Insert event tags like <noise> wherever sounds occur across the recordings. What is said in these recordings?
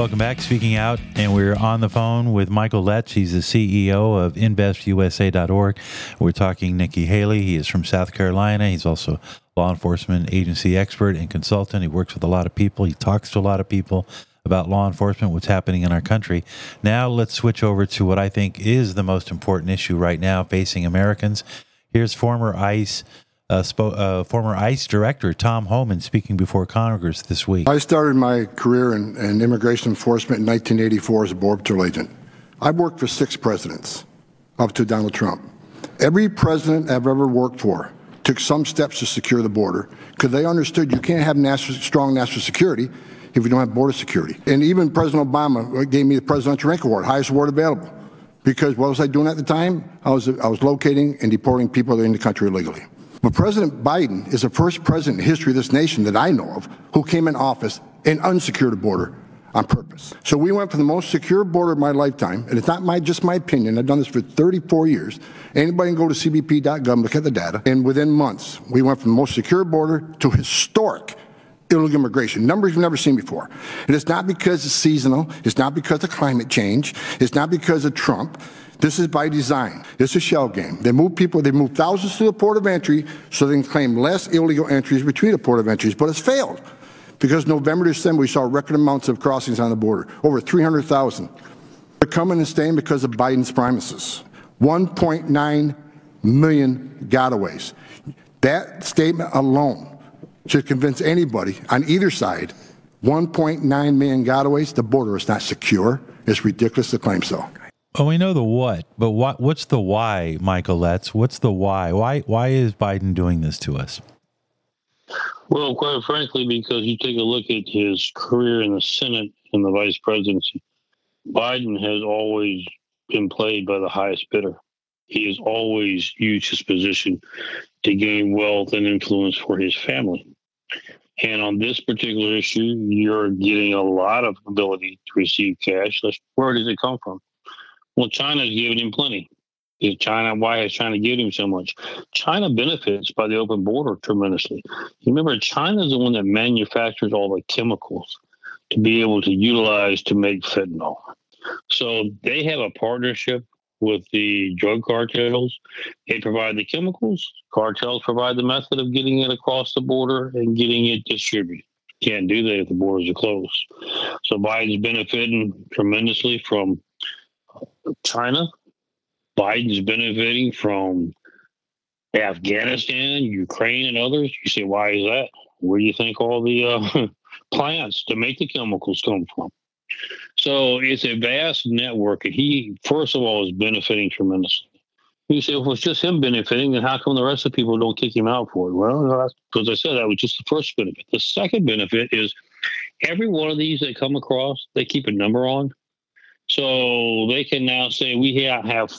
Welcome back. Speaking out, and we're on the phone with Michael Letts. He's the CEO of InvestUSA.org. We're talking Nikki Haley. He is from South Carolina. He's also law enforcement agency expert and consultant. He works with a lot of people. He talks to a lot of people about law enforcement, what's happening in our country. Now let's switch over to what I think is the most important issue right now facing Americans. Here's former ICE uh, spo- uh, former ICE director Tom Homan speaking before Congress this week. I started my career in, in immigration enforcement in 1984 as a Border Patrol agent. I've worked for six presidents, up to Donald Trump. Every president I've ever worked for took some steps to secure the border because they understood you can't have national, strong national security if you don't have border security. And even President Obama gave me the Presidential Rank Award, highest award available. Because what was I doing at the time? I was, I was locating and deporting people that are in the country illegally. But President Biden is the first president in history of this nation that I know of who came in office and unsecured a border on purpose. So we went from the most secure border of my lifetime, and it's not my just my opinion. I've done this for 34 years. Anybody can go to cbp.gov, look at the data, and within months, we went from the most secure border to historic illegal immigration, numbers we've never seen before. And it's not because it's seasonal, it's not because of climate change, it's not because of Trump. This is by design. It's a shell game. They move people, they move thousands to the port of entry so they can claim less illegal entries between the port of entries, but it's failed. Because November, December, we saw record amounts of crossings on the border, over 300,000. They're coming and staying because of Biden's promises. 1.9 million gotaways. That statement alone should convince anybody on either side 1.9 million gotaways, the border is not secure. It's ridiculous to claim so. Oh, we know the what, but what? What's the why, Michael Letts? What's the why? Why? Why is Biden doing this to us? Well, quite frankly, because you take a look at his career in the Senate and the vice presidency, Biden has always been played by the highest bidder. He has always used his position to gain wealth and influence for his family. And on this particular issue, you're getting a lot of ability to receive cash. Where does it come from? Well, China's giving him plenty. Is China why is China giving him so much? China benefits by the open border tremendously. Remember, China is the one that manufactures all the chemicals to be able to utilize to make fentanyl. So they have a partnership with the drug cartels. They provide the chemicals. Cartels provide the method of getting it across the border and getting it distributed. Can't do that if the borders are closed. So Biden's benefiting tremendously from China. Biden's benefiting from Afghanistan, Ukraine, and others. You say, why is that? Where do you think all the uh, <laughs> plants to make the chemicals come from? So it's a vast network, and he, first of all, is benefiting tremendously. You say, if it's just him benefiting, then how come the rest of the people don't kick him out for it? Well, because I said that was just the first benefit. The second benefit is every one of these they come across, they keep a number on. So they can now say, we have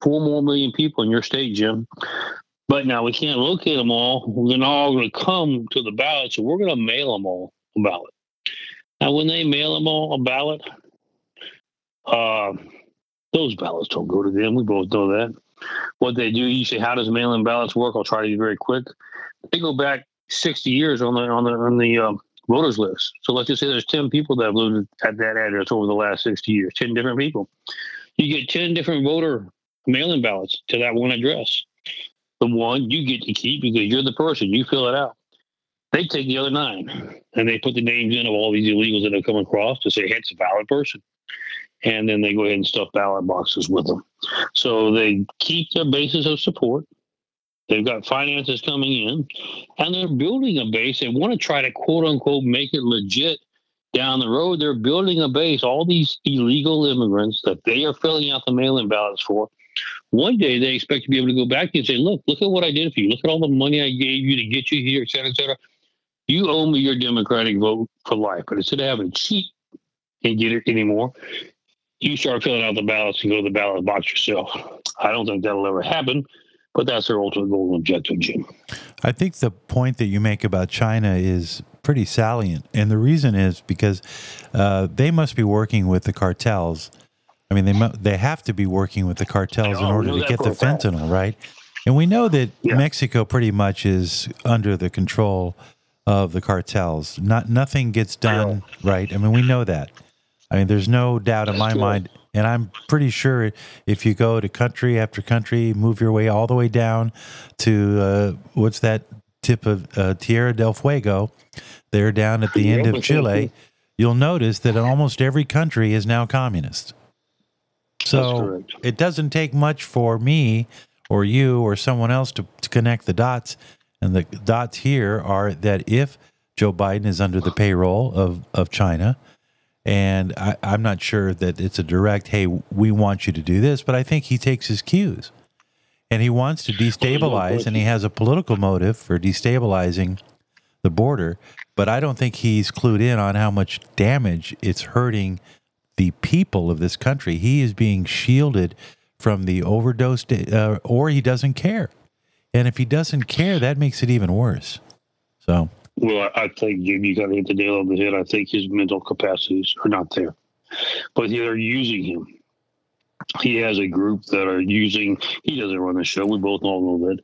four more million people in your state, Jim. But now we can't locate them all. They're all going to come to the ballot, so we're going to mail them all a ballot. Now, when they mail them all a ballot, uh, those ballots don't go to them. We both know that. What they do, you say, how does mail-in ballots work? I'll try to be very quick. They go back 60 years on the on the on the um, voters list. So let's just say there's 10 people that have lived at that address over the last 60 years, 10 different people. You get 10 different voter mail-in ballots to that one address. The one you get to keep because you're the person, you fill it out. They take the other nine and they put the names in of all these illegals that have come across to say, hey, it's a valid person. And then they go ahead and stuff ballot boxes with them. So they keep their basis of support. They've got finances coming in and they're building a base. They want to try to quote unquote make it legit down the road. They're building a base, all these illegal immigrants that they are filling out the mail in ballots for. One day they expect to be able to go back and say, look, look at what I did for you. Look at all the money I gave you to get you here, et cetera, et cetera. You owe me your Democratic vote for life. But instead of having cheat and get it anymore, you start filling out the ballots and go to the ballot box yourself. I don't think that'll ever happen, but that's their ultimate goal and objective, Jim. I think the point that you make about China is pretty salient, and the reason is because uh, they must be working with the cartels. I mean, they mu- they have to be working with the cartels in order to get the fentanyl, right? And we know that yeah. Mexico pretty much is under the control of the cartels. Not nothing gets done, right? I mean, we know that. I mean, there's no doubt in my mind, and I'm pretty sure if you go to country after country, move your way all the way down to uh, what's that tip of uh, Tierra del Fuego, they're down at the <laughs> end of Chile, you'll notice that almost every country is now communist. So it doesn't take much for me or you or someone else to, to connect the dots. And the dots here are that if Joe Biden is under the payroll of, of China, and I, I'm not sure that it's a direct, hey, we want you to do this, but I think he takes his cues. And he wants to destabilize, and he has a political motive for destabilizing the border. But I don't think he's clued in on how much damage it's hurting the people of this country. He is being shielded from the overdose, uh, or he doesn't care. And if he doesn't care, that makes it even worse. So, Well, I think you got to hit the nail on the head. I think his mental capacities are not there, but they're using him. He has a group that are using. He doesn't run the show. We both all know that.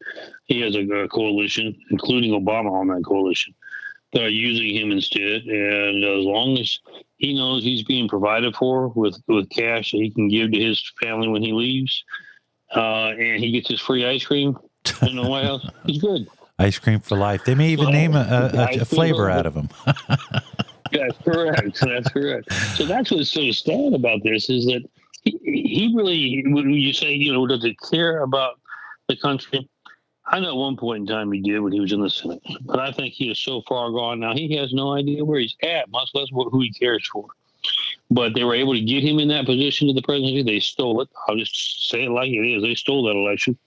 He has a, a coalition, including Obama on that coalition, that are using him instead. And as long as he knows he's being provided for with with cash that he can give to his family when he leaves, uh, and he gets his free ice cream in the White House, he's good. Ice cream for life. They may even Well, name a flavor out of them. <laughs> That's correct. That's correct. So that's what's so sad about this is that he, he really, when you say, you know, does he care about the country? I know at one point in time he did when he was in the Senate, but I think he is so far gone now. He has no idea where he's at, much less what, who he cares for. But they were able to get him in that position to the presidency. They stole it. I'll just say it like it is. They stole that election.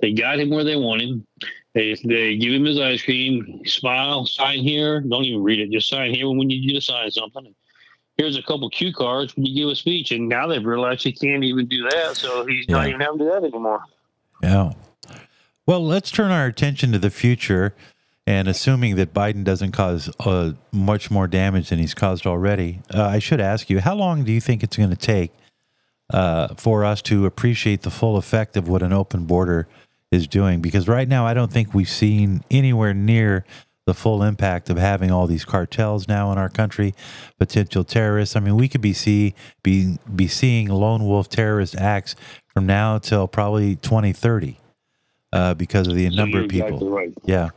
They got him where they want him. They, they give him his ice cream, smile, sign here. Don't even read it. Just sign here when you need to sign something. Here's a couple cue cards when you give a speech. And now they've realized he can't even do that. So he's not even having to do that anymore. Yeah. Well, let's turn our attention to the future and assuming that Biden doesn't cause uh, much more damage than he's caused already. Uh, I should ask you, how long do you think it's going to take uh, for us to appreciate the full effect of what an open border is doing? Because right now, I don't think we've seen anywhere near the full impact of having all these cartels now in our country, potential terrorists. I mean, we could be see be be seeing lone wolf terrorist acts from now till probably 2030 uh, because of the So number of people. Exactly right. Yeah,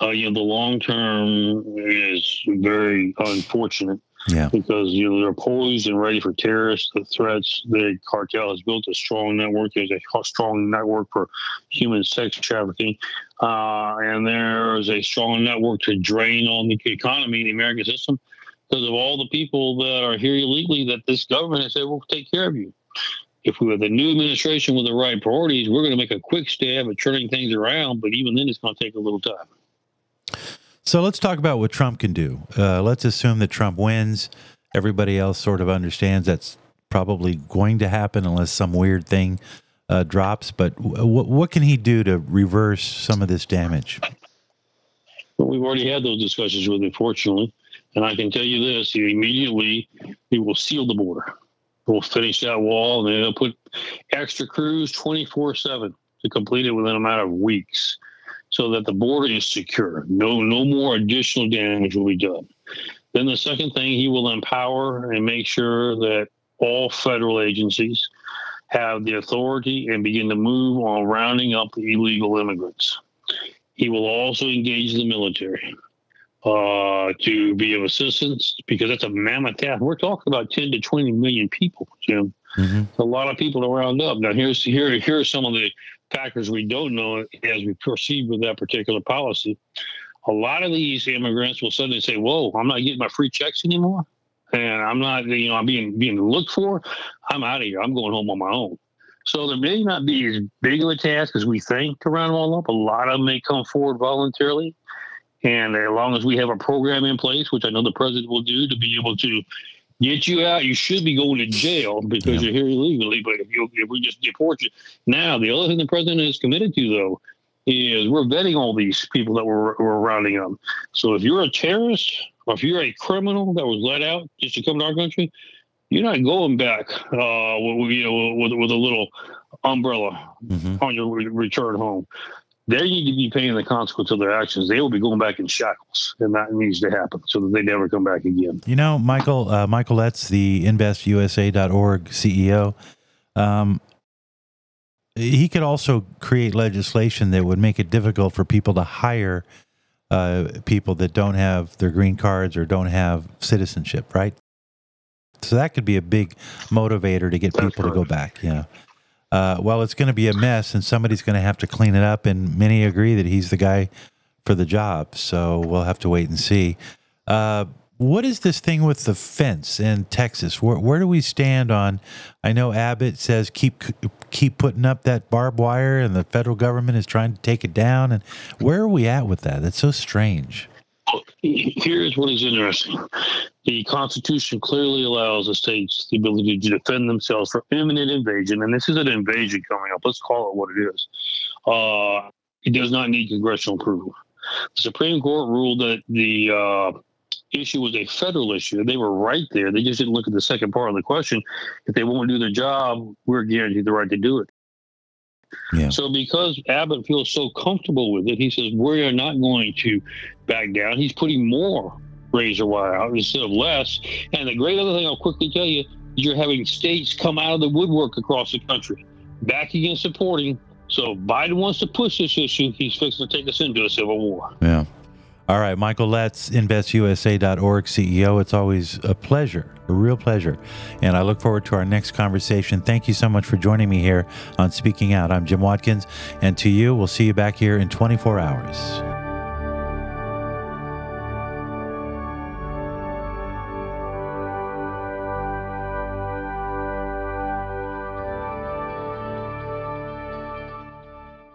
Uh, you know, the long term is very unfortunate yeah, because you know they're poised and ready for terrorist threats. The cartel has built a strong network. There's a strong network for human sex trafficking, uh, and there's a strong network to drain on the economy, the American system, because of all the people that are here illegally. That this government has said will take care of you. If we have the new administration with the right priorities, we're going to make a quick stab at turning things around. But even then, it's going to take a little time. So let's talk about what Trump can do. Uh, let's assume that Trump wins. Everybody else sort of understands that's probably going to happen unless some weird thing uh, drops. But w- what can he do to reverse some of this damage? But we've already had those discussions with him, fortunately. And I can tell you this: he immediately he will seal the border. We'll finish that wall, and then they'll put extra crews twenty four seven to complete it within a matter of weeks, so that the border is secure. No, no more additional damage will be done. Then the second thing, he will empower and make sure that all federal agencies have the authority and begin to move on rounding up illegal immigrants. He will also engage the military uh, to be of assistance because that's a mammoth task. We're talking about 10 to 20 million people, Jim. hmm A lot of people to round up. Now, here's here here are some of the factors we don't know as we proceed with that particular policy. A lot of these immigrants will suddenly say, "Whoa, I'm not getting my free checks anymore, and I'm not, you know, I'm being being looked for. I'm out of here. I'm going home on my own." So there may not be as big of a task as we think to round them all up. A lot of them may come forward voluntarily, and as long as we have a program in place, which I know the president will do, to be able to get you out, you should be going to jail because Yeah. you're here illegally. But if, you, if we just deport you now, the other thing the president is committed to, though, is we're vetting all these people that we're, we're rounding up. So if you're a terrorist or if you're a criminal that was let out just to come to our country, you're not going back uh, with, you know, with, with a little umbrella hmm on your re- return home. They need to be paying the consequence of their actions. They will be going back in shackles, and that needs to happen so that they never come back again. You know, Michael, uh, Michael Letts, the InvestUSA.org CEO, um, he could also create legislation that would make it difficult for people to hire uh, people that don't have their green cards or don't have citizenship, right? So that could be a big motivator to get That's people to go back. Yeah. Uh, well, it's going to be a mess, and somebody's going to have to clean it up. And many agree that he's the guy for the job. So we'll have to wait and see. Uh, what is this thing with the fence in Texas? Where, where do we stand on? I know Abbott says keep keep putting up that barbed wire, and the federal government is trying to take it down. And where are we at with that? That's so strange. Here's what is interesting. The Constitution clearly allows the states the ability to defend themselves from imminent invasion, and this is an invasion coming up. Let's call it what it is. Uh, it does not need congressional approval. The Supreme Court ruled that the uh, issue was a federal issue. They were right there. They just didn't look at the second part of the question. If they won't do their job, we're guaranteed the right to do it. Yeah. So because Abbott feels so comfortable with it, he says we are not going to back down. He's putting more razor wire out instead of less. And the great other thing I'll quickly tell you is you're having states come out of the woodwork across the country, backing and supporting. So if Biden wants to push this issue. He's fixing to take us into a civil war. Yeah. All right, Michael Letts, InvestUSA.org CEO. It's always a pleasure, a real pleasure. And I look forward to our next conversation. Thank you so much for joining me here on Speaking Out. I'm Jim Watkins. And to you, we'll see you back here in 24 hours.